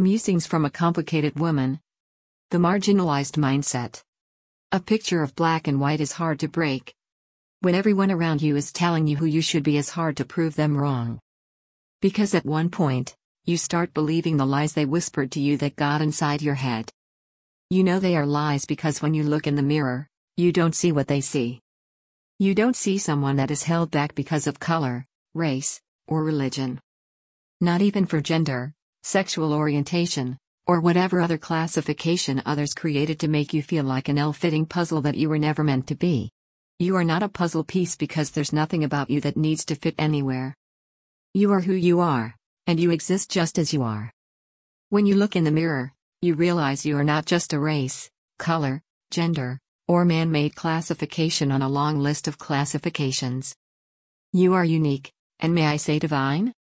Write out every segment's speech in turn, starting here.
Musings from a Complicated Woman. The Marginalized Mindset. A picture of black and white is hard to break. When everyone around you is telling you who you should be, is hard to prove them wrong. Because at one point, you start believing the lies they whispered to you that got inside your head. You know they are lies because when you look in the mirror, you don't see what they see. You don't see someone that is held back because of color, race, or religion. Not even for gender, sexual orientation, or whatever other classification others created to make you feel like an ill-fitting puzzle that you were never meant to be. You are not a puzzle piece because there's nothing about you that needs to fit anywhere. You are who you are, and you exist just as you are. When you look in the mirror, you realize you are not just a race, color, gender, or man made classification on a long list of classifications. You are unique, and may I say divine?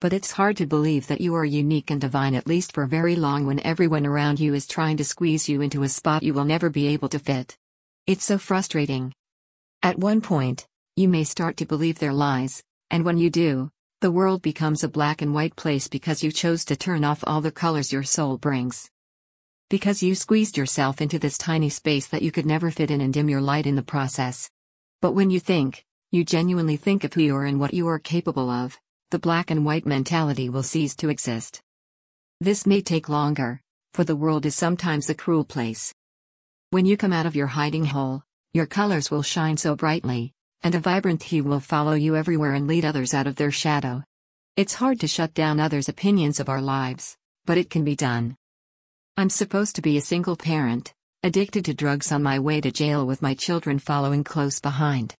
But it's hard to believe that you are unique and divine at least for very long when everyone around you is trying to squeeze you into a spot you will never be able to fit. It's so frustrating. At one point, you may start to believe their lies, and when you do, the world becomes a black and white place because you chose to turn off all the colors your soul brings. Because you squeezed yourself into this tiny space that you could never fit in and dim your light in the process. But when you think, you genuinely think of who you are and what you are capable of, the black and white mentality will cease to exist. This may take longer, for the world is sometimes a cruel place. When you come out of your hiding hole, your colors will shine so brightly, and a vibrant hue will follow you everywhere and lead others out of their shadow. It's hard to shut down others' opinions of our lives, but it can be done. I'm supposed to be a single parent, addicted to drugs on my way to jail with my children following close behind.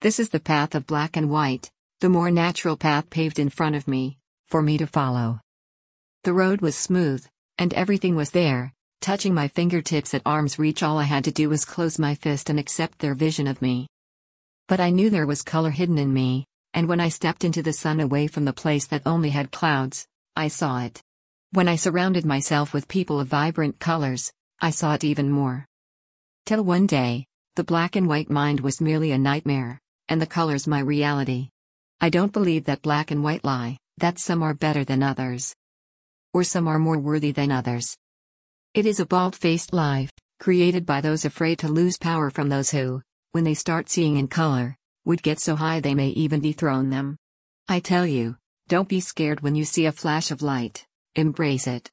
This is the path of black and white, the more natural path paved in front of me, for me to follow. The road was smooth, and everything was there, touching my fingertips at arm's reach. All I had to do was close my fist and accept their vision of me. But I knew there was color hidden in me, and when I stepped into the sun away from the place that only had clouds, I saw it. When I surrounded myself with people of vibrant colors, I saw it even more. Till one day, the black and white mind was merely a nightmare, and the colors my reality. I don't believe that black and white lie, that some are better than others. Or some are more worthy than others. It is a bald faced lie, created by those afraid to lose power from those who, when they start seeing in color, would get so high they may even dethrone them. I tell you, don't be scared when you see a flash of light, embrace it.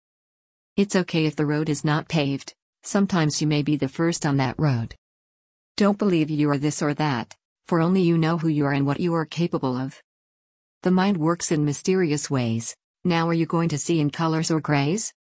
It's okay if the road is not paved, sometimes you may be the first on that road. Don't believe you are this or that, for only you know who you are and what you are capable of. The mind works in mysterious ways. Now, are you going to see in colors or grays?